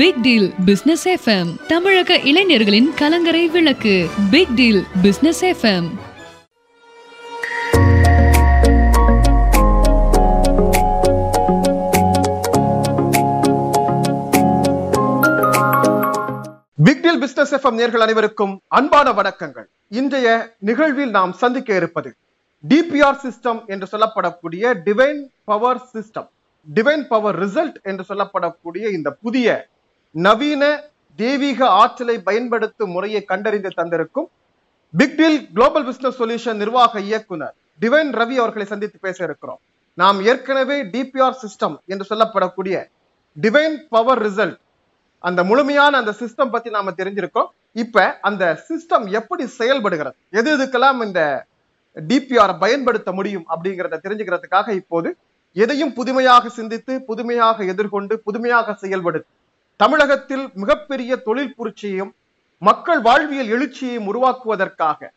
Big deal business FM தமிழக இளைஞர்களின் கலங்கரை விளக்கு. Big deal business FM big deal business FM நேர்கள் அனைவருக்கும் அன்பான வணக்கங்கள். இன்றைய நிகழ்வில் நாம் சந்திக்க இருப்பது டிபிஆர் சிஸ்டம் என்று சொல்லப்படக்கூடிய divine power system divine power result என்று சொல்லப்படக்கூடிய இந்த புதிய நவீன தெய்வீக ஆற்றலை பயன்படுத்தும் முறையை கண்டறிந்து தந்திருக்கும் பிக்டில் குளோபல் பிசினஸ் சொல்யூஷன் நிர்வாக இயக்குனர் டிவைன் ரவி அவர்களை சந்தித்து பேச இருக்கிறோம். நாம் ஏற்கனவே டிபிஆர் சிஸ்டம் என்று சொல்லப்படக்கூடிய டிவைன் பவர் ரிசல்ட் அந்த முழுமையான அந்த சிஸ்டம் பத்தி நாம தெரிஞ்சிருக்கோம். இப்ப அந்த சிஸ்டம் எப்படி செயல்படுகிறது? எது எதுக்கெல்லாம் இந்த டிபிஆர் பயன்படுத்த முடியும் அப்படிங்கிறத தெரிஞ்சுக்கிறதுக்காக இப்போது எதையும் புதுமையாக சிந்தித்து புதுமையாக எதிர்கொண்டு புதுமையாக செயல்படுத்தி தமிழகத்தில் மிகப்பெரிய தொழில் புரட்சியையும் மக்கள் வாழ்வியல் எழுச்சியையும் உருவாக்குவதற்காக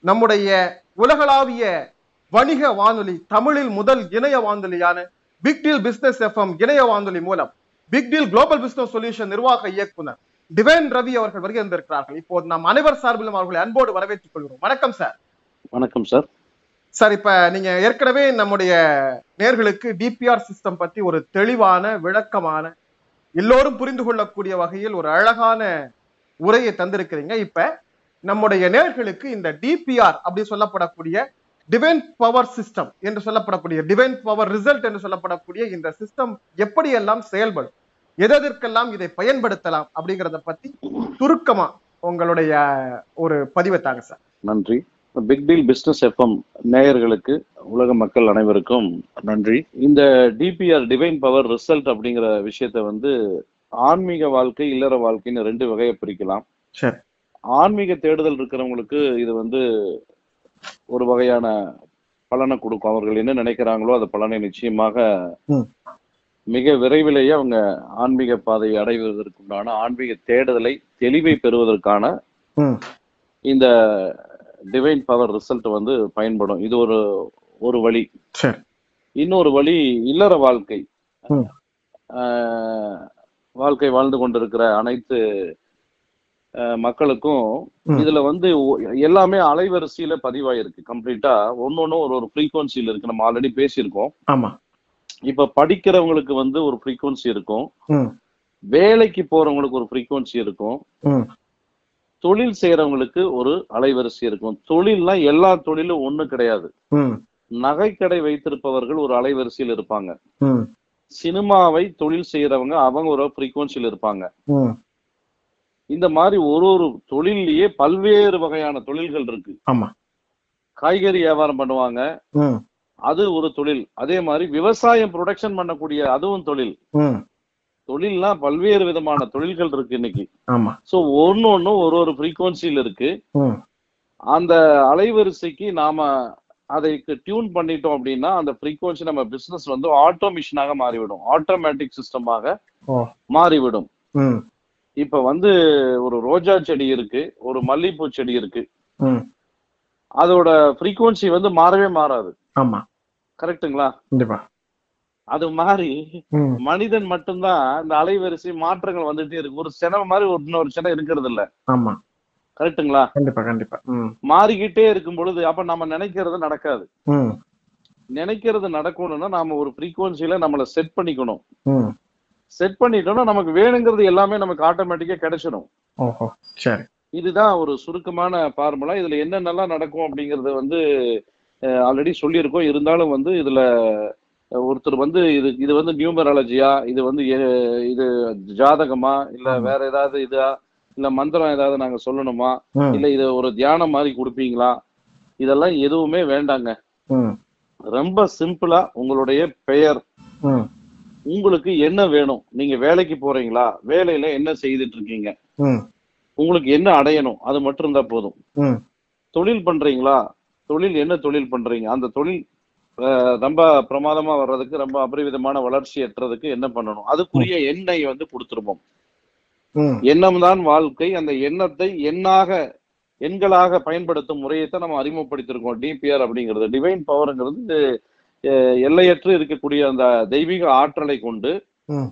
நம்முடைய உலகளாவிய வணிக வானொலி தமிழில் முதல் இணைய வானொலியான பிக் டீல் பிசினஸ் எஃப்எம் இணைய வானொலி மூலம் big deal global business solution நிர்வாக இயக்குனர் டிவைன் ரவி அவர்கள் வருகை வந்திருக்கிறார்கள் இப்போது நாம் அனைவர் சார்பிலும் அவர்களை அன்போடு வரவேற்றுக் கொள்கிறோம். வணக்கம் சார். வணக்கம் சார். சார் இப்ப நீங்க ஏற்கனவே நம்முடைய நேர்களுக்கு டிபிஆர் சிஸ்டம் பத்தி ஒரு தெளிவான விளக்கமான எல்லோரும் புரிந்து கொள்ளக்கூடிய வகையில் ஒரு அழகான உரையை தந்திருக்கிறீங்க. இப்ப நம்முடைய நேர்களுக்கு இந்த டிபிஆர் அப்படி சொல்லப்படக்கூடிய டிவைன் பவர் சிஸ்டம் என்று சொல்லப்படக்கூடிய டிவைன் பவர் ரிசல்ட் என்று சொல்லப்படக்கூடிய இந்த சிஸ்டம் எப்படியெல்லாம் செயல்படும் எதற்கெல்லாம் இதை பயன்படுத்தலாம் அப்படிங்கறத பத்தி சுருக்கமா உங்களுடைய ஒரு பதிவை தாங்க சார். நன்றி. பிக் டீல் பிசினஸ் எஃப்எம் நேயர்களுக்கு உலக மக்கள் அனைவருக்கும் நன்றி. இந்த டிபிஆர் டிவைன் பவர் ரிசல்ட் அப்படிங்கிற விஷயத்த வந்து ஆன்மீக வாழ்க்கை இல்லற வாழ்க்கைன்னு ரெண்டு வகையை பிரிக்கலாம். ஆன்மீக தேடுதல் இருக்கிறவங்களுக்கு இது வந்து ஒரு வகையான பலனை கொடுக்கும். அவர்கள் என்ன நினைக்கிறாங்களோ அந்த பலனை நிச்சயமாக. மிக விரைவிலேயே அவங்க ஆன்மீக பாதையை அடைவதற்குண்டான ஆன்மீக தேடுதலை தெளிவை பெறுவதற்கான இந்த டிவைன் பவர் ரிசல்ட் வந்து பயன்படும். இது ஒரு ஒரு வழி. இன்னொரு வழி இல்லற வாழ்க்கை. வாழ்க்கை வாழ்ந்து கொண்டிருக்கிற அனைத்து மக்களுக்கும். இதுல வந்து எல்லாமே அலைவரிசையில பதிவாயிருக்கு. கம்ப்ளீட்டா ஒன்னொன்னும் ஒரு ஒரு ஃப்ரீக்வன்சியில் இருக்கு. நம்ம ஆல்ரெடி பேசியிருக்கோம். ஆமா. இப்ப படிக்கிறவங்களுக்கு வந்து ஒரு ஃப்ரீக்வன்சி இருக்கும். வேலைக்கு போறவங்களுக்கு ஒரு ஃப்ரீக்வன்சி இருக்கும். தொழில் செய்யறவங்களுக்கு ஒரு அலைவரிசை இருக்கும். தொழில்னா எல்லா தொழிலும் ஒண்ணு கிடையாது. நகைக்கடை வைத்திருப்பவர்கள் ஒரு அலைவரிசையில் இருப்பாங்க. சினிமாவை தொழில் செய்யறவங்க அவங்க ஒரு ஃப்ரீக்வன்சியில் இருப்பாங்க. இந்த மாதிரி ஒரு ஒரு தொழில்லயே பல்வேறு வகையான தொழில்கள் இருக்கு. காய்கறி வியாபாரம் பண்ணுவாங்க. அது ஒரு தொழில். அதே மாதிரி விவசாயம் ப்ரொடக்ஷன் பண்ணக்கூடிய அதுவும் தொழில். ம் தொழில்னா பல்வேறு விதமான தொழில்கள் இருக்கு இன்னைக்கு. ஆமா. சோ ஒன்னு ஒன்னும் ஒரு ஒரு ஃப்ரீக்வன்சியில் இருக்கு. அந்த அலைவரிசைக்கு நாம அதைக்கு டியூன் பண்ணிட்டோம் அப்படின்னா அந்த ஃப்ரீக்வன்சி நம்ம பிசினஸ் வந்து ஆட்டோமிஷனாக மாறிவிடும். ஆட்டோமேட்டிக் சிஸ்டமாக மாறிவிடும். இப்ப வந்து ஒரு ரோஜா செடி இருக்கு ஒரு மல்லிகைப்பூ செடி இருக்கு. அதோட ஃப்ரீக்வன்சி வந்து மாறவே மாறாது. ஆமா. கரெக்ட்டுங்களா கண்டிப்பா. அது மாதிரி மனிதன் மட்டும்தான் இந்த அலைவரிசை மாற்றங்கள் வந்துட்டே இருக்கு. ஒரு சினம் மாதிரி ஒரு இன்னொரு சினம் இருக்கிறது இல்ல. ஆமா. கரெக்ட்டுங்களா? கண்டிப்பா கண்டிப்பா. மாறிக்கிட்டே இருக்கும் பொழுது அப்ப நம்ம நினைக்கிறது நடக்காது. நினைக்கிறது நடக்கணும்னா நாம ஒரு ஃப்ரீக்வன்சில நம்மள செட் பண்ணிக்கணும். செட் பண்ணிட்டோம்னா நமக்கு வேணுங்கிறது எல்லாமே நமக்கு ஆட்டோமேட்டிக்கா கிடைச்சிடும். இதுதான் ஒரு சுருக்கமான ஃபார்முலா இதுல என்னென்னலாம் நடக்கும் அப்படிங்கறது வந்து ஆல்ரெடி சொல்லியிருக்கோம். இருந்தாலும் வந்து இதுல ஒருத்தர் வந்து இது இது வந்து நியூமராலஜியா இது வந்து இது ஜாதகமா இல்ல. வேற ஏதாவது இதா இல்ல மந்திரம் ஏதாவது நாங்க சொல்லணுமா இல்ல இது ஒரு தியானம் மாதிரி கொடுப்பீங்களா? இதெல்லாம் எதுவுமே வேண்டாங்க. ரொம்ப சிம்பிளா உங்களுடைய பெயர். உங்களுக்கு என்ன வேணும்? நீங்க வேலைக்கு போறீங்களா? வேலையில என்ன செய்துட்டு இருக்கீங்க உங்களுக்கு என்ன அடையணும்? அது மட்டும் இருந்தா போதும். தொழில் பண்றீங்களா? தொழில் என்ன தொழில் பண்றீங்க? அந்த தொழில் ரொம்ப பிரமாதமா வர்றதுக்கு ரொம்ப அபரிவிதமான வளர்ச்சி எட்டுறதுக்கு என்ன பண்ணணும்? அதுக்குரிய எண்ணெய் வந்து கொடுத்துருப்போம் ம். எண்ணம் தான் வாழ்க்கை. அந்த எண்ணத்தை எண்ணாக எண்களாக பயன்படுத்தும் முறையைத்தான் நம்ம அறிமுகப்படுத்தியிருக்கோம் டிபிஆர் அப்படிங்கிறது. டிவைன் பவர்ங்கிறது எல்லையற்று இருக்கக்கூடிய அந்த தெய்வீக ஆற்றலை கொண்டு.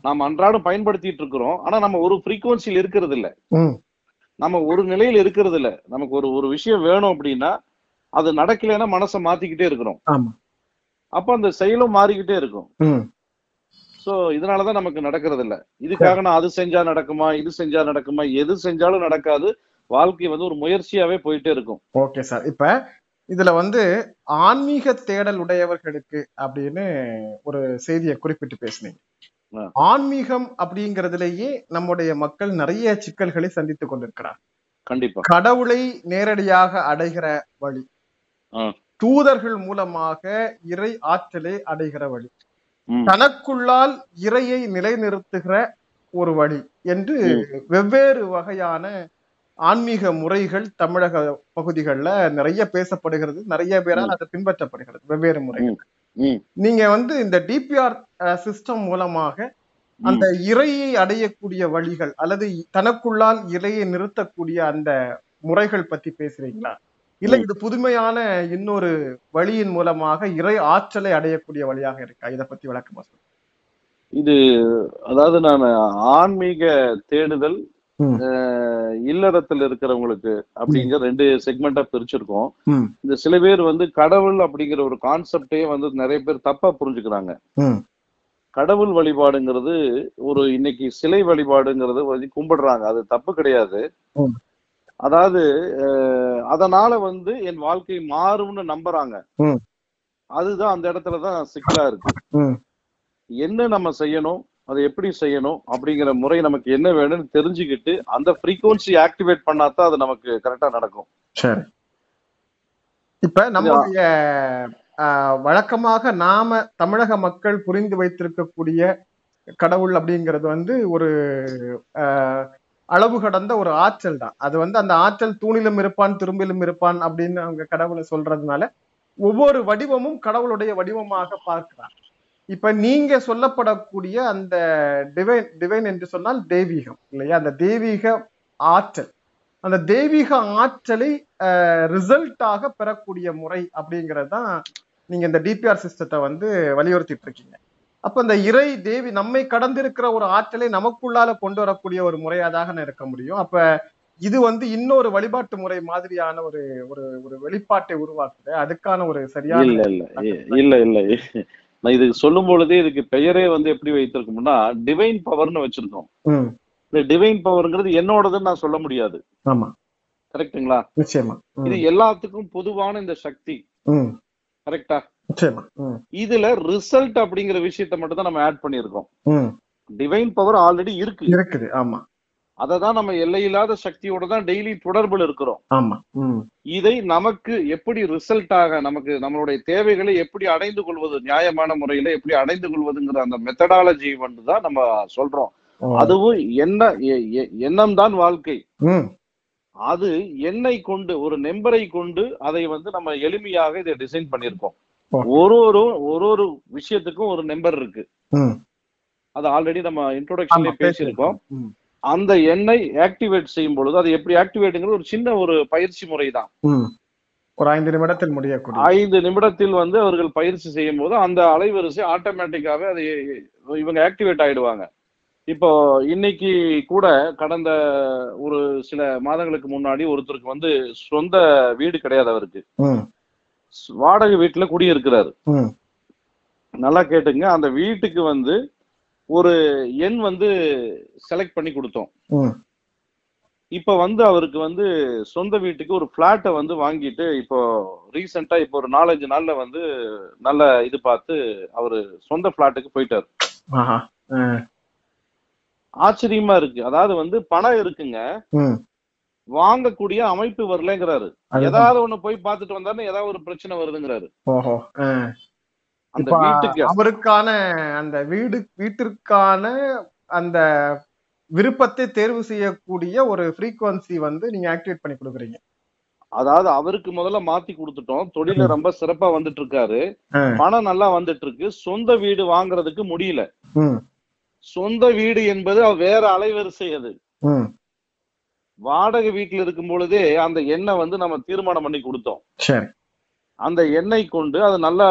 நாம் அன்றாடம் பயன்படுத்திட்டு இருக்கிறோம். ஆனா நம்ம ஒரு ஃப்ரீக்குவன்சியில் இருக்கிறது இல்ல நம்ம ஒரு நிலையில இருக்கிறது இல்ல நமக்கு ஒரு ஒரு விஷயம் வேணும் அப்படின்னா அது நடக்கலைன்னா மனசை மாத்திக்கிட்டே இருக்கிறோம். அப்ப அந்த செயலும் மாறிக்கிட்டே இருக்கும். சோ இதனாலதான் நமக்கு நடக்கிறது இல்ல இதுக்காக நான் அது செஞ்சா நடக்குமா இது செஞ்சா நடக்குமா எது செஞ்சாலும் நடக்காது. வாழ்க்கை வந்து ஒரு முயற்சியாவே போயிட்டே இருக்கும். Okay sir. இப்ப இதுல வந்து ஆன்மீக தேடல் உடையவர்களுக்கு அப்படின்னு ஒரு செய்தியை குறிப்பிட்டு பேசுனீங்க. ஆன்மீகம் அப்படிங்கிறதுலயே நம்முடைய மக்கள் நிறைய சிக்கல்களை சந்தித்துக் கொண்டிருக்கிறார். கண்டிப்பா. கடவுளை நேரடியாக அடைகிற வழி. தூதர்கள் மூலமாக இறை ஆற்றலை அடைகிற வழி. தனக்குள்ளால் இறையை நிலைநிறுத்துகிற ஒரு வழி என்று வெவ்வேறு வகையான ஆன்மீக முறைகள் தமிழக பகுதிகளில் நிறைய பேசப்படுகிறது. நிறைய பேரால் அது பின்பற்றப்படுகிறது வெவ்வேறு முறைகள். நீங்க வந்து இந்த டிபிஆர் சிஸ்டம் மூலமாக அந்த இறையை அடையக்கூடிய வழிகள் அல்லது தனக்குள்ளால் இறையை நிறுத்தக்கூடிய அந்த முறைகள் பத்தி பேசுறீங்களா? இல்ல இது புதுமையான இன்னொரு வழியின் மூலமாக இறை ஆற்றலை அடையக்கூடிய வழியாக இருக்கா? இத பத்தி விளக்கமா சொல்லுங்க. இது அதாவது நான் ஆன்மீக தேடுதல் இல்லறத்தில் இருக்கிறவங்களுக்கு அப்படிங்கிற ரெண்டு செக்மெண்டா பிரிச்சிருக்கோம். இந்த சில பேர் வந்து கடவுள் அப்படிங்கிற ஒரு கான்செப்டே வந்து நிறைய பேர் தப்பா புரிஞ்சுக்கிறாங்க. கடவுள் வழிபாடுங்கிறது ஒரு இன்னைக்கு சிலை வழிபாடுங்கிறது கும்பிடுறாங்க. அது தப்பு கிடையாது. அதாவது அதனால வந்து என் வாழ்க்கை மாறும்னு நம்புறாங்க. அதுதான் அந்த இடத்துலதான் சிக்கலா இருக்கு. என்ன நம்ம செய்யணும் அதை எப்படி செய்யணும் அப்படிங்கிற முறை நமக்கு என்ன வேணும்னு தெரிஞ்சுக்கிட்டு அந்த ஃப்ரீக்குவன்சி ஆக்டிவேட் பண்ணாதான் அது நமக்கு கரெக்டா நடக்கும் சரி இப்ப நம்முடைய ஆஹ், வழக்கமாக நாம தமிழக மக்கள் புரிந்து வைத்திருக்கக்கூடிய கடவுள் அப்படிங்கிறது வந்து ஒரு ஆஹ், அளவு கடந்த ஒரு ஆற்றல் தான். அது வந்து அந்த ஆற்றல் தூணிலும் இருப்பான் துரும்பிலும் இருப்பான் அப்படின்னு அவங்க கடவுளை சொல்றதுனால ஒவ்வொரு வடிவமும் கடவுளுடைய வடிவமாக பார்க்கிறார். இப்ப நீங்க சொல்லப்படக்கூடிய அந்த டிவைன் டிவைன் என்று சொன்னால் தெய்வீகம் இல்லையா? அந்த தெய்வீக ஆற்றல். அந்த தெய்வீக ஆற்றலை ரிசல்ட்டாக பெறக்கூடிய முறை அப்படிங்கிறது தான் நீங்க இந்த டிபிஆர் சிஸ்டத்தை வந்து வலியுறுத்திட்டு இருக்கீங்க. அப்ப இந்த இறை தேவி நம்மை கடந்திருக்கிற ஒரு ஆற்றலை நமக்குள்ளால கொண்டு வரக்கூடிய ஒரு முறையாதாக இருக்க முடியும். அப்ப இது வந்து இன்னொரு வழிபாட்டு முறை மாதிரியான ஒரு ஒரு ஒரு வெளிப்பாட்டை உருவாக்குது. அதுக்கான ஒரு சரியான இல்ல இல்ல. இல்ல இல்ல. நான் இது சொல்லும் பொழுதே இதுக்கு பெயரே வந்து எப்படி வைத்திருக்கோம்னா டிவைன் பவர்னு வச்சிருக்கோம் இந்த டிவைன் பவர்ங்கிறது என்னோடதுன்னு நான் சொல்ல முடியாது. ஆமா. கரெக்ட்டுங்களா நிச்சயமா. இது எல்லாத்துக்கும் பொதுவான இந்த சக்தி. கரெக்டா இதுல ரிசல்ட் அப்படிங்கிற விஷயத்த மட்டும் தான் நம்ம ஆட் பண்ணியிருக்கோம். ம், டிவைன் பவர் ஆல்ரெடி இருக்கு. இருக்குது ஆமா. அதை தான் நம்ம எல்லையில்லாத சக்தியோட தான் டெய்லி தொடர்புல இருக்கிறோம். ஆமா இதை நமக்கு எப்படி ரிசல்ட் ஆக நமக்கு நம்மளுடைய தேவைகளை எப்படி அடைந்து கொள்வது நியாயமான முறையில எப்படி அடைந்து கொள்வதுங்கிற அந்த மெத்தடாலஜி வந்து தான் நம்ம சொல்றோம். அதுவும் என்ன எண்ணம் தான் வாழ்க்கை. அது எண்ணை கொண்டு ஒரு நெம்பரை கொண்டு அதை வந்து நம்ம எளிமையாக இதை டிசைன் பண்ணியிருக்கோம். ஓ. ஒரு ஒரு ஒரு ஒரு விஷயத்துக்கும் ஒரு நம்பர் இருக்கு. அது ஆல்ரெடி நம்ம இன்ட்ரோடக்ஷன்ல பேசியிருக்கோம். அந்த எண்ணை ஆக்டிவேட் செய்யும் பொழுது அது எப்படி ஆக்டிவேட்டுங்கிறது ஒரு சின்ன ஒரு பயிற்சி முறை தான். ஒரு ஐந்து நிமிடத்தில் முடியக்கூடிய. ஐந்து நிமிடத்தில் வந்து அவர்கள் பயிற்சி செய்யும் போது அந்த அலைவரிசை ஆட்டோமேட்டிக்காவே அது இவங்க ஆக்டிவேட் ஆயிடுவாங்க. இப்போ இன்னைக்கு கூட கடந்த ஒரு சில மாதங்களுக்கு முன்னாடி ஒருத்தருக்கு வந்து சொந்த வீடு கிடையாது அவருக்கு. வாடகை வீட்டுல குடியிருக்கிறாரு. நல்லா கேட்டுங்க. அந்த வீட்டுக்கு வந்து ஒரு எண் வந்து செலக்ட் பண்ணி கொடுத்தோம். இப்ப வந்து அவருக்கு வந்து சொந்த வீட்டுக்கு ஒரு பிளாட்டை வந்து வாங்கிட்டு இப்போ ரீசெண்டா இப்போ ஒரு நாலஞ்சு நாள்ல வந்து நல்ல இது பார்த்து அவரு சொந்த பிளாட்டுக்கு போயிட்டாரு. ஆச்சரியமா இருக்கு. அதாவது வந்து பணம் இருக்குங்க. வாங்கக்கூடிய அமைப்பு வரலங்கிறாரு. ஏதாவது ஒண்ணு போய் பார்த்துட்டு வந்தாருன்னா ஏதாவது ஒரு பிரச்சனை வருதுங்கிறாரு. அந்த வீட்டுக்கு. அவருக்கான அந்த வீடு வீட்டிற்கான அந்த விருப்பத்தை தேர்வு செய்யக்கூடிய ஒரு ஃப்ரீக்குவன்சி வந்து நீங்க ஆக்டிவேட் பண்ணி கொடுக்குறீங்க. அதாவது அவருக்கு முதல்ல மாத்தி கொடுத்துட்டோம். தொழில ரொம்ப சிறப்பா வந்துட்டு இருக்காரு. பணம் நல்லா வந்துட்டு இருக்கு சொந்த வீடு வாங்குறதுக்கு முடியல. சொந்த வீடு என்பது வேற அலைவரிசை அது. வாடகை வீட்டுல இருக்கும் பொழுதே அந்த எண்ணெய் வந்து நம்ம தீர்மானம் பண்ணி கொடுத்தோம். அந்த எண்ணெய் கொண்டு அது நல்லா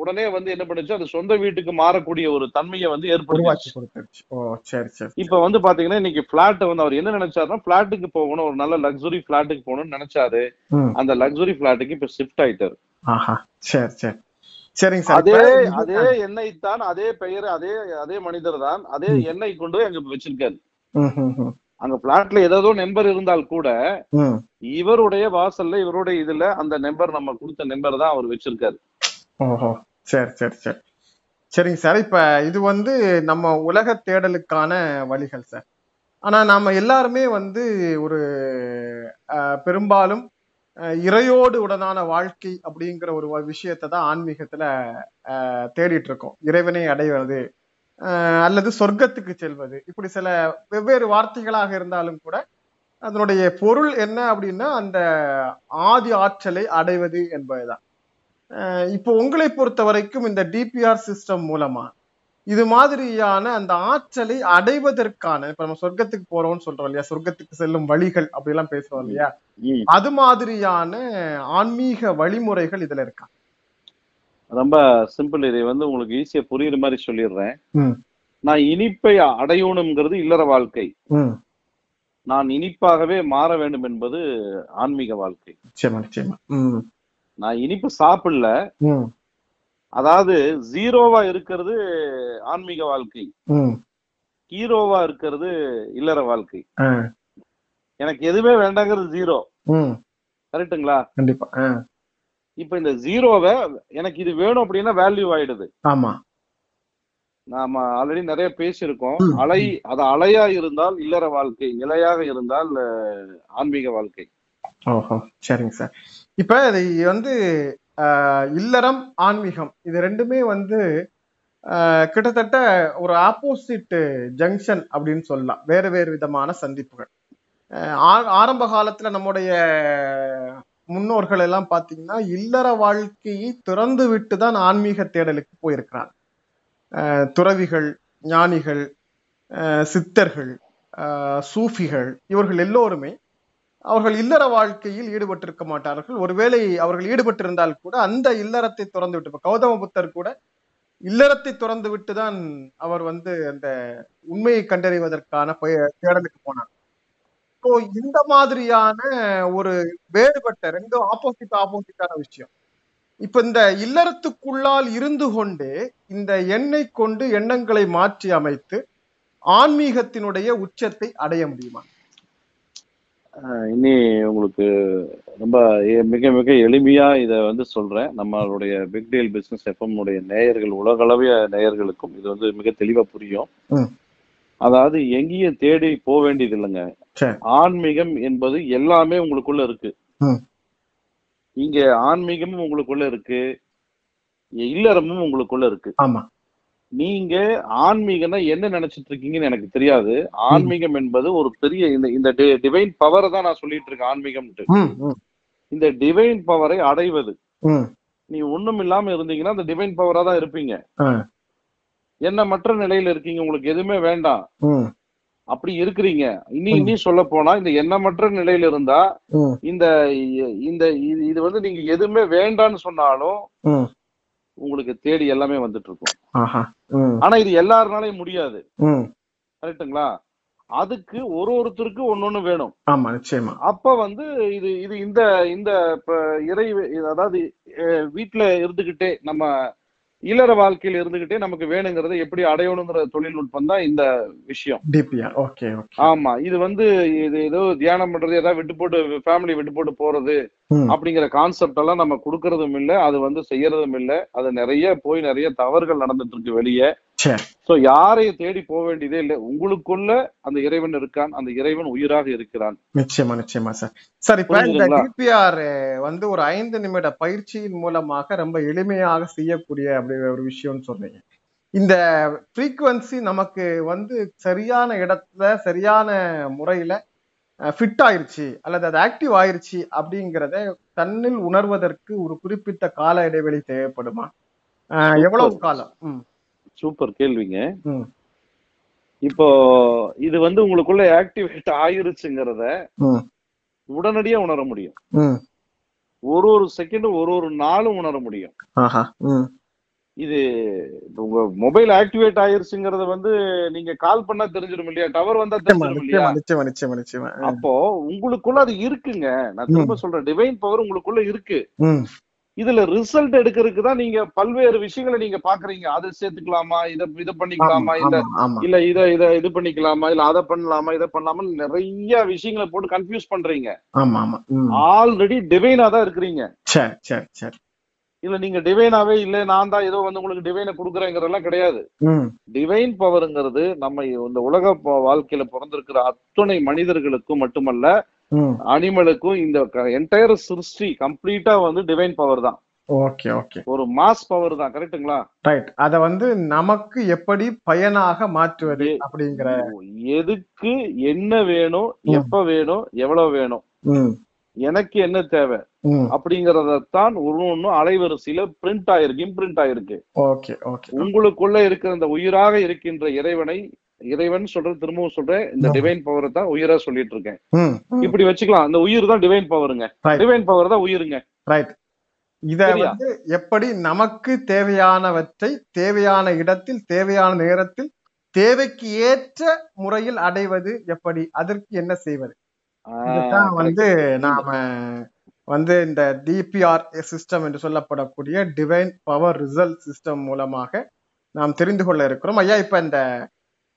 உடனே வந்து என்ன பண்ணுச்சு அது சொந்த வீட்டுக்கு மாறக்கூடிய ஒரு தன்மையை வந்து ஏற்படுத்தி இப்ப வந்து பாத்தீங்கன்னா இன்னைக்கு பிளாட் வந்து அவர் என்ன நினைச்சாருன்னா பிளாட்டுக்கு போகணும் ஒரு நல்ல லக்ஸுரி பிளாட்டுக்கு போகணும்னு நினைச்சாரு. அந்த லக்ஸுரி பிளாட்டுக்கு இப்ப ஷிஃப்ட் ஆயிட்டாரு. ஆஹா சரி சரி. சரிங்க சார் அதே அதே எண்ணெய் தான் அதே பெயர் அதே அதே மனிதர் தான் அதே எண்ணெய் கொண்டு அங்க வச்சிருக்காரு. அங்க பிளாட்ல ஏதோ நம்பர் இருந்தால் கூட. இவருடைய வாசல்ல இவருடைய இதுல அந்த நம்பர் நம்ம கொடுத்த நம்பர் தான் அவர் வச்சிருக்காரு. ஓஹோ. சரி சரி சரி. சரிங்க சார் இப்ப இது வந்து நம்ம உலக தேடலுக்கான வழிகள் சார் ஆனா நாம எல்லாருமே வந்து ஒரு பெரும்பாலும் இறையோடு உடனான வாழ்க்கை அப்படிங்கிற ஒரு விஷயத்தை தான் ஆன்மீகத்துல அஹ், தேடிட்டு இருக்கோம். இறைவனை அடைவது அல்லது சொர்க்கத்துக்கு செல்வது. இப்படி சில வெவ்வேறு வார்த்தைகளாக இருந்தாலும் கூட அதனுடைய பொருள் என்ன அப்படின்னா அந்த ஆதி ஆற்றலை அடைவது என்பதுதான். இப்போ உங்களை பொறுத்த வரைக்கும் இந்த டிபிஆர் சிஸ்டம் மூலமா இது மாதிரியான அந்த ஆற்றலை அடைவதற்கான இப்ப நம்ம சொர்க்கத்துக்கு போறோம்னு சொல்றோம் இல்லையா சொர்க்கத்துக்கு செல்லும் வழிகள் அப்படிலாம் பேசுறோம் இல்லையா. அது மாதிரியான ஆன்மீக வழிமுறைகள் இதுல இருக்கா? ரொம்ப சிம்பிள் இதை வந்து உங்களுக்கு ஈஸியா புரியுற மாதிரி சொல்லிடுறேன். நான் இனிப்பை அடையணுங்கிறது இல்லற வாழ்க்கை. நான் இனிப்பாகவே மாற வேண்டும் என்பது ஆன்மீக வாழ்க்கை. நான் இனிப்பு சாப்பிடல. அதாவது ஜீரோவா இருக்கிறது ஆன்மீக வாழ்க்கை. ஹீரோவா இருக்கிறது இல்லற வாழ்க்கை. எனக்கு எதுவுமே வேண்டாங்கிறது ஜீரோ ம். கரெக்ட்டுங்களா? கண்டிப்பா இப்ப இந்த ஜீரோவை எனக்கு இது வேணும் அப்படின்னா வேல்யூ ஆயிடுது. ஆமா. நாம ஆல்ரெடி நிறைய பேசியிருக்கோம். அலை அது அலையா இருந்தால் இல்லற வாழ்க்கை நிலையாக இருந்தால் ஆன்மீக வாழ்க்கை. ஓஹோ சரிங்க சார். இப்ப இது வந்து இல்லறம் ஆன்மீகம் இது ரெண்டுமே வந்து கிட்டத்தட்ட ஒரு ஆப்போசிட் ஜங்ஷன் அப்படின்னு சொல்லலாம். வேறு வேறு விதமான சந்திப்புகள். ஆரம்ப காலத்துல நம்முடைய முன்னோர்கள் எல்லாம் பாத்தீங்கன்னா இல்லற வாழ்க்கையை திறந்து விட்டு தான் ஆன்மீக தேடலுக்கு போயிருக்கிறாங்க. ஆஹ், துறவிகள் ஞானிகள் ஆஹ், சித்தர்கள் ஆஹ், சூஃபிகள் இவர்கள் எல்லோருமே அவர்கள் இல்லற வாழ்க்கையில் ஈடுபட்டிருக்க மாட்டார்கள். ஒருவேளை அவர்கள் ஈடுபட்டிருந்தால் கூட அந்த இல்லறத்தை திறந்து விட்டு இப்போ கௌதம புத்தர் கூட இல்லறத்தை திறந்து விட்டு தான் அவர் வந்து அந்த உண்மையை கண்டறிவதற்கான பய- தேடலுக்கு போனார். ஸோ இந்த மாதிரியான ஒரு வேறுபட்ட ரெண்டும் ஆப்போசிட் ஆப்போசிட்டான விஷயம். இப்ப இந்த இல்லறத்துக்குள்ளால் இருந்து கொண்டே இந்த எண்ணை கொண்டு எண்ணங்களை மாற்றி அமைத்து ஆன்மீகத்தினுடைய உச்சத்தை அடைய முடியுமா? இனி உங்களுக்கு ரொம்ப மிக மிக எளிமையா இதை வந்து சொல்றேன். நம்மளுடைய பிக் டீல் பிசினஸ் எஃப்எம் உடைய நேயர்கள் உலகளவிய நேயர்களுக்கும் இது வந்து மிக தெளிவா புரியும். அதாவது எங்கேயும் தேடி போக வேண்டியது இல்லைங்க. ஆன்மீகம் என்பது எல்லாமே உங்களுக்குள்ள இருக்கு. இங்க ஆன்மீகமும் உங்களுக்குள்ள இருக்கு. இல்லறமும் உங்களுக்குள்ள இருக்கு. நீங்க ஆன்மீகம்னா என்ன நினைச்சிட்டு இருக்கீங்கன்னு எனக்கு தெரியாது. ஆன்மீகம் என்பது ஒரு பெரிய இந்த இந்த டிவைன் பவரை தான் நான் சொல்லிட்டு இருக்கேன் ஆன்மீகம்ட்டு ம் ம். இந்த டிவைன் பவரை அடைவது. நீ ஒண்ணும் இல்லாம இருந்தீங்கன்னா அந்த டிவைன் பவரா தான் இருப்பீங்க. ஆ. எண்ணமற்ற நிலையில இருக்கீங்க? உங்களுக்கு எதுவுமே வேண்டாம். அப்படி இருக்கிறீங்க. இனி. இனி சொல்ல போனா இந்த எண்ணமற்ற நிலையில இருந்தா இந்த இந்த இது- வந்து நீங்க எதுவுமே வேண்டாம்னு சொன்னாலும் உங்களுக்கு தேடி எல்லாமே வந்துட்டு இருக்கும் ஆனா இது எல்லாருனாலையும் முடியாது. ம். கரெக்ட்டுங்களா? அதுக்கு ஒரு ஒருத்தருக்கு ஒன்னொன்னு வேணும். ஆமா நிச்சயமா. அப்ப வந்து இது இது இந்த இந்த இறை அதாவது வீட்ல இருந்துகிட்டே நம்ம இல்லற வாழ்க்கையில இருந்துகிட்டே நமக்கு வேணுங்கிறத எப்படி அடையணுங்கிற தொழில்நுட்பம் தான் இந்த விஷயம். ஆமா இது வந்து இது ஏதோ தியானம் பண்றது ஏதாவது விட்டு போட்டு ஃபேமிலி விட்டு போட்டு போறது அப்படிங்கிற கான்செப்ட் எல்லாம் நம்ம கொடுக்கறதும் இல்ல அது வந்து செய்யறதும் இல்ல. அது நிறைய போய் நிறைய தவறுகள் நடந்துட்டு இருக்கு வெளியே. சோ. யாரையும் தேடி போக வேண்டியதே இல்லை. உங்களுக்குள்ள அந்த இறைவன் இருக்கான். அந்த இறைவன் உயிராக இருக்கிறான். நிச்சயமா நிச்சயமா சார். சார் இப்ப இந்த? டிபிஆர் வந்து ஒரு ஐந்து நிமிட பயிற்சியின் மூலமாக ரொம்ப எளிமையாக செய்யக்கூடிய அப்படி ஒரு விஷயம்னு சொன்னீங்க. இந்த ஃப்ரீக்குவன்சி நமக்கு வந்து சரியான இடத்துல சரியான முறையில ஃபிட் ஆயிருச்சு அல்லது அது ஆக்டிவ் ஆயிருச்சு அப்படிங்கிறத தன்னில் உணர்வதற்கு ஒரு குறிப்பிட்ட கால இடைவெளி தேவைப்படுமா? எவ்வளவு காலம்? சூப்பர் கேள்விங்க. இப்போ இது வந்து உங்களுக்குள்ள ஆக்டிவேட் ஆயிருச்சுங்கிறத உடனடியா உணர முடியும். ஒரு ஒரு செகண்டும் ஒரு ஒரு நாளும் உணர முடியும். இது உங்க மொபைல் ஆக்டிவேட் ஆயிருச்சுங்கிறத வந்து நீங்க கால் பண்ணா தெரிஞ்சிடும் இல்லையா? டவர் வந்தா தெரிஞ்சிடும் இல்லையா. அப்போ உங்களுக்குள்ள அது இருக்குங்க. நான் திரும்ப சொல்றேன் டிவைன் பவர் உங்களுக்குள்ள இருக்கு. இதுல ரிசல்ட் எடுக்கிறதுக்கு தான் நீங்க பல்வேறு விஷயங்களை நீங்க பாக்குறீங்க. அதை சேர்த்துக்கலாமா? இத இத பண்ணிக்கலாமா? இல்ல இல்ல இத இத இது பண்ணிக்கலாமா? இல்ல அதை பண்ணலாமா? இதை பண்ணலாமா? நிறைய விஷயங்களை போட்டு கன்ஃபியூஸ் பண்றீங்க. ஆமா ஆமா. ஆல்ரெடி டிவைனா தான் இருக்கிறீங்க. சரி சரி சரி இல்ல நீங்க டிவைனாவே இல்ல நான் தான் ஏதோ வந்து உங்களுக்கு டிவைனை கொடுக்குறேங்கிறதெல்லாம் கிடையாது. டிவைன் பவர்ங்கிறது நம்ம இந்த உலக வாழ்க்கையில பிறந்திருக்கிற அத்தனை மனிதர்களுக்கும் மட்டுமல்ல அனிமலுக்கும் இந்த என்டையர் சிருஷ்டி கம்ப்ளீட்டா வந்து டிவைன் பவர் தான். Okay okay. ஒரு மாஸ் பவர் தான் கரெக்ட்டுங்களா ரைட் அத வந்து நமக்கு எப்படி பயனாக மாற்றுவது அப்படிங்கிற எதுக்கு என்ன வேணும். எப்ப வேணும் எவ்வளவு வேணும்? எனக்கு என்ன தேவை? ம். அப்படிங்கறதான் ஒரு ஒண்ணும் அலைவரிசையில பிரிண்ட் ஆயிருக்கு இம்பிரிண்ட் ஆயிருக்கு. Okay okay. உங்களுக்குள்ள இருக்கிற இந்த உயிராக இருக்கின்ற இறைவனை இறைவன் சொல்றது திரும்பவும் சொல்றேன். இந்த. டிவைன் பவரை தான் உயிரா சொல்லிட்டு இருக்கேன் இப்படி வச்சுக்கலாம். அந்த உயிர் தான் டிவைன் பவருங்க. டிவைன் பவர் தான் உயிருங்க. ரைட் இத? வந்து எப்படி நமக்கு தேவையானவற்றை தேவையான இடத்தில் தேவையான நேரத்தில் தேவைக்கு ஏற்ற முறையில் அடைவது எப்படி? அதற்கு என்ன செய்வது. வந்து நாம வந்து இந்த டிபிஆர் சிஸ்டம் என்று சொல்லப்படக்கூடிய டிவைன் பவர் ரிசல்ட் சிஸ்டம் மூலமாக நாம் தெரிந்து கொள்ள இருக்கிறோம். ஐயா இப்ப இந்த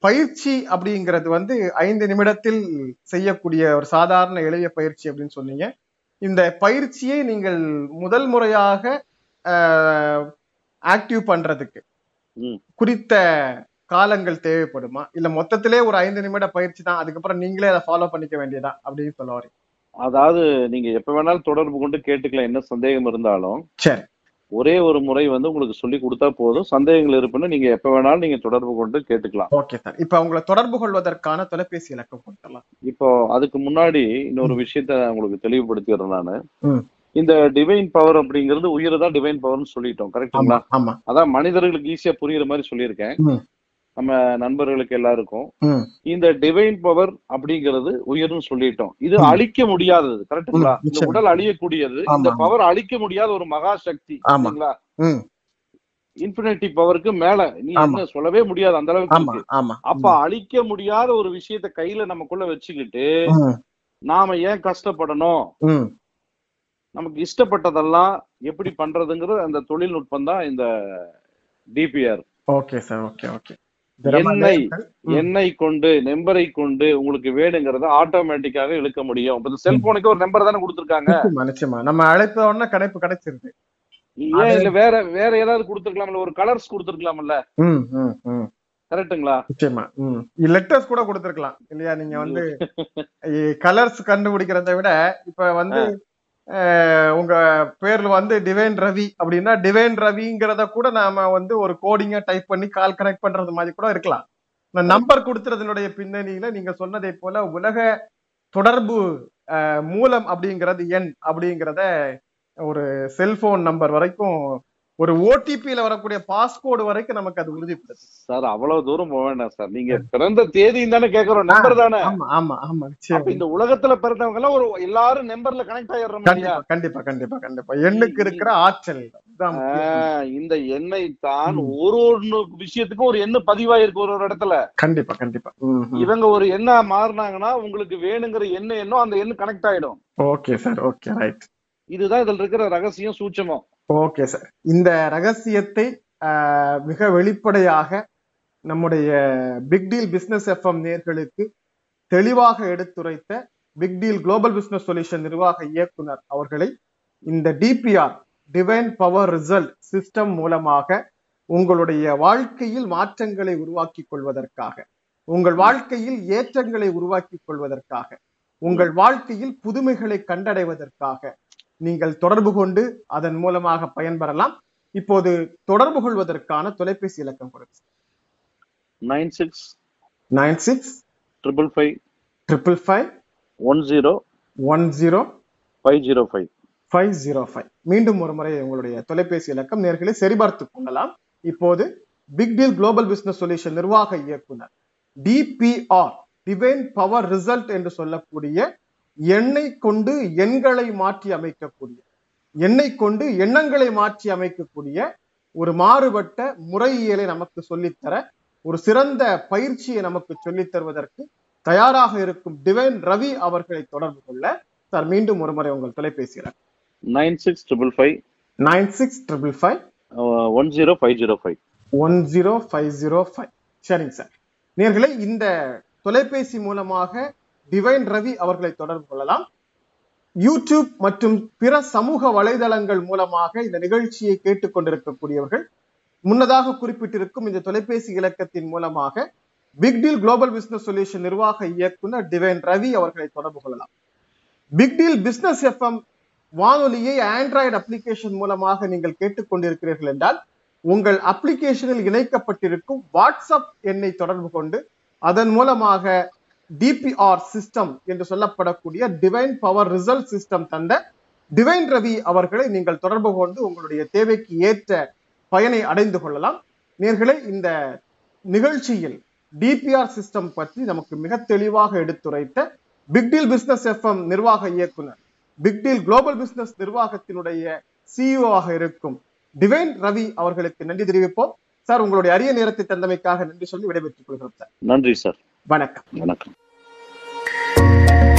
பயிற்சி அப்படிங்கிறது வந்து ஐந்து நிமிடத்தில் செய்யக்கூடிய ஒரு சாதாரண எளிய பயிற்சி அப்படின்னு சொன்னீங்க. இந்த பயிற்சியை நீங்கள் முதல் முறையாக ஆக்டிவ் பண்றதுக்கு. குறித்த காலங்கள் தேவைப்படுமா? இல்ல மொத்தத்திலே ஒரு ஐந்து நிமிட பயிற்சி தான் அதுக்கப்புறம் நீங்களே அதை ஃபாலோ பண்ணிக்க வேண்டியதா அப்படின்னு சொல்ல வரீங்க அதாவது நீங்க எப்ப வேணாலும் தொடர்பு கொண்டு கேட்டுக்கலாம் என்ன சந்தேகம் இருந்தாலும். சரி. ஒரே ஒரு முறை வந்து உங்களுக்கு சொல்லி கொடுத்தா போதும். சந்தேகங்கள் இருப்புன்னு நீங்க எப்ப வேணாலும் நீங்க தொடர்பு கொண்டு கேட்டுக்கலாம். ஓகே சார் இப்ப உங்களை தொடர்பு கொள்வதற்கான தொலைபேசி இலக்கம் கொடுத்துடலாம் இப்போ அதுக்கு முன்னாடி இன்னொரு விஷயத்த உங்களுக்கு தெளிவுபடுத்திடுறேன் நானு. இந்த டிவைன் பவர் அப்படிங்கிறது உயிரை தான் டிவைன் பவர்னு சொல்லிட்டோம். ஆமா அதான் மனிதர்களுக்கு ஈஸியா புரியுற மாதிரி சொல்லியிருக்கேன். நம்ம நண்பர்களுக்கு எல்லாருக்கும் இந்த டிவைன் பவர் அப்படிங்கிறது உயிர்னு சொல்லிட்டோம். இது. அழிக்க முடியாதது கரெக்ட்டுங்களா ம், இந்த. உடல் அழியக்கூடியது இந்த. பவர் அழிக்க முடியாத ஒரு மகா சக்தி. சரிங்களா? இன்ஃபினிட்டி பவருக்கு மேல நீ. என்ன சொல்லவே முடியாது அந்த அளவுக்கு அப்ப அழிக்க முடியாத ஒரு விஷயத்த கையில நமக்குள்ள வச்சுக்கிட்டு நாம ஏன் கஷ்டப்படணும்? நமக்கு இஷ்டப்பட்டதெல்லாம் எப்படி பண்றதுங்கிற அந்த தொழில்நுட்பம் தான் இந்த DPR okay sir okay okay. ம். எண்ணெய் கொண்டு நம்பரை கொண்டு உங்களுக்கு வேணுங்கிறத ஆட்டோமேட்டிக்காக இழுக்க முடியும். இப்ப செல்போனுக்கு ஒரு நம்பர் தானே கொடுத்துருக்காங்க. நிச்சயமா நம்ம அழைத்த உடனே கணைப்பு கிடைச்சிருது. ஏன் இல்ல வேற வேற ஏதாவது கொடுத்துருக்கலாம்ல? ஒரு கலர்ஸ் கொடுத்துருக்கலாம்ல? கரெக்ட்டுங்களா? நிச்சயமா லெட்டர்ஸ் கூட கொடுத்துருக்கலாம். இல்லையா நீங்க வந்து கலர்ஸ் கண்டுபிடிக்கிறத விட இப்ப வந்து உங்கள் உங்க பேர்ல வந்து டிவைன் ரவி அப்படின்னா டிவைன் ரவிங்கிறத கூட நாம வந்து ஒரு கோடிங்க டைப் பண்ணி கால் கனெக்ட் பண்றது மாதிரி கூட இருக்கலாம். நான் நம்பர் கொடுத்துறதுனுடைய பின்னணியில நீங்க சொன்னதை போல உலக தொடர்பு மூலம் அப்படிங்கிறது எண் அப்படிங்கிறத ஒரு செல்போன் நம்பர் வரைக்கும் ஒரு ஓடிபியில வரக்கூடிய பாஸ்கோடு வரைக்கும் நமக்கு அது உறுதிப்படுது. சார் அவ்வளவு தூரம் போக வேண்டாம் சார். நீங்க பிறந்த தேதியும் தானே கேக்குறோம் நம்பர் தானே. ஆமா ஆமா ஆமா. இந்த உலகத்துல பிறந்தவங்க எல்லாம் ஒரு எல்லாரும் நம்பர்ல கனெக்ட் ஆயிடுறோம் கண்டிப்பா கண்டிப்பா கண்டிப்பா எண்ணுக்கு இருக்கிற ஆற்றல் இந்த எண்ணெய் தான். ஒரு ஒரு விஷயத்துக்கும் ஒரு எண்ணு பதிவாயிருக்கு ஒரு ஒரு இடத்துல. கண்டிப்பா கண்டிப்பா. இவங்க ஒரு எண்ணா மாறினாங்கன்னா உங்களுக்கு வேணுங்கிற எண்ணு எண்ணோ அந்த எண்ணு கனெக்ட் ஆயிடும். Okay sir. Okay right. இதுதான் இதுல இருக்கிற ரகசியம் சூட்சமம். ஓகே சார் இந்த ரகசியத்தை மிக வெளிப்படையாக நம்முடைய பிக் டீல் பிசினஸ் எஃப்எம் நேர்களுக்கு தெளிவாக எடுத்துரைத்த big deal global business solution நிர்வாக இயக்குனர் அவர்களை இந்த DPR divine power result system மூலமாக உங்களுடைய வாழ்க்கையில் மாற்றங்களை உருவாக்கி கொள்வதற்காக உங்கள் வாழ்க்கையில் ஏற்றங்களை உருவாக்கி கொள்வதற்காக உங்கள் வாழ்க்கையில் புதுமைகளை கண்டடைவதற்காக நீங்கள் தொடர்பு கொண்டு அதன் மூலமாக பயன்பெறலாம். இப்போது தொடர்பு கொள்வதற்கான தொலைபேசி இலக்கம் கொடுங்க. Nine six nine six triple five triple five one zero one zero five zero five five zero five மீண்டும் ஒரு முறை உங்களுடைய தொலைபேசி இலக்கம் நேர்களை சரிபார்த்துக் கொள்ளலாம். இப்போது big deal global business solution நிர்வாக இயக்குனர் டிபிஆர் டிவைன் பவர் ரிசல்ட் என்று சொல்லக்கூடிய எண்ணை கொண்டு எண்களை மாற்றி அமைக்கக்கூடிய எண்ணை கொண்டு எண்ணங்களை மாற்றி அமைக்கக்கூடிய ஒரு மாறுபட்ட முறையியலை நமக்கு சொல்லித்தர ஒரு சிறந்த பயிற்சியை நமக்கு சொல்லித் தருவதற்கு தயாராக இருக்கும் டிவைன் ரவி அவர்களை தொடர்பு கொள்ள சார் மீண்டும் ஒரு முறை உங்கள் தொலைபேசி nine six triple five. Nine six triple five. One zero five zero five. One zero five zero five. சரிங்க சார். நேர்களே இந்த தொலைபேசி மூலமாக டிவைன் ரவி அவர்களை தொடர்பு கொள்ளலாம். யூடியூப் மற்றும் பிற சமூக வலைதளங்கள் மூலமாக இந்த நிகழ்ச்சியை கேட்டுக்கொண்டிருக்கக்கூடியவர்கள் முன்னதாக குறிப்பிட்டிருக்கும் இந்த தொலைபேசி இலக்கத்தின் மூலமாக big deal global business solution நிர்வாக இயக்குனர் டிவைன் ரவி அவர்களை தொடர்பு கொள்ளலாம். பிக் டீல் பிசினஸ் எஃப்எம் வானொலியை ஆண்ட்ராய்டு அப்ளிகேஷன் மூலமாக நீங்கள் கேட்டுக்கொண்டிருக்கிறீர்கள் என்றால் உங்கள் அப்ளிகேஷனில் இணைக்கப்பட்டிருக்கும் வாட்ஸ்அப் எண்ணை தொடர்பு கொண்டு அதன் மூலமாக டிபிஆர் சிஸ்டம் என்று சொல்லப்படக்கூடிய டிவைன் பவர் ரிசல்ட் சிஸ்டம் தந்த டிவைன் ரவி அவர்களை நீங்கள் தொடர்பு கொண்டு உங்களுடைய தேவைக்கு ஏற்ற பயனை அடைந்து கொள்ளலாம். நேர்களே இந்த நிகழ்ச்சியில் டிபிஆர் சிஸ்டம் பற்றி நமக்கு மிக தெளிவாக எடுத்துரைத்த பிக் டீல் பிசினஸ் எஃப்எம் நிர்வாக இயக்குனர் பிக் டீல் குளோபல் பிசினஸ் நிர்வாகத்தினுடைய சிஇஓ ஆக இருக்கும் டிவைன் ரவி அவர்களுக்கு நன்றி தெரிவிப்போம். சார் உங்களுடைய அரிய நேரத்தை தந்தமைக்காக நன்றி சொல்லி விடைபெற்றுக் கொள்கிறோம் சார். நன்றி சார். வணக்கம். வணக்கம். Thank you.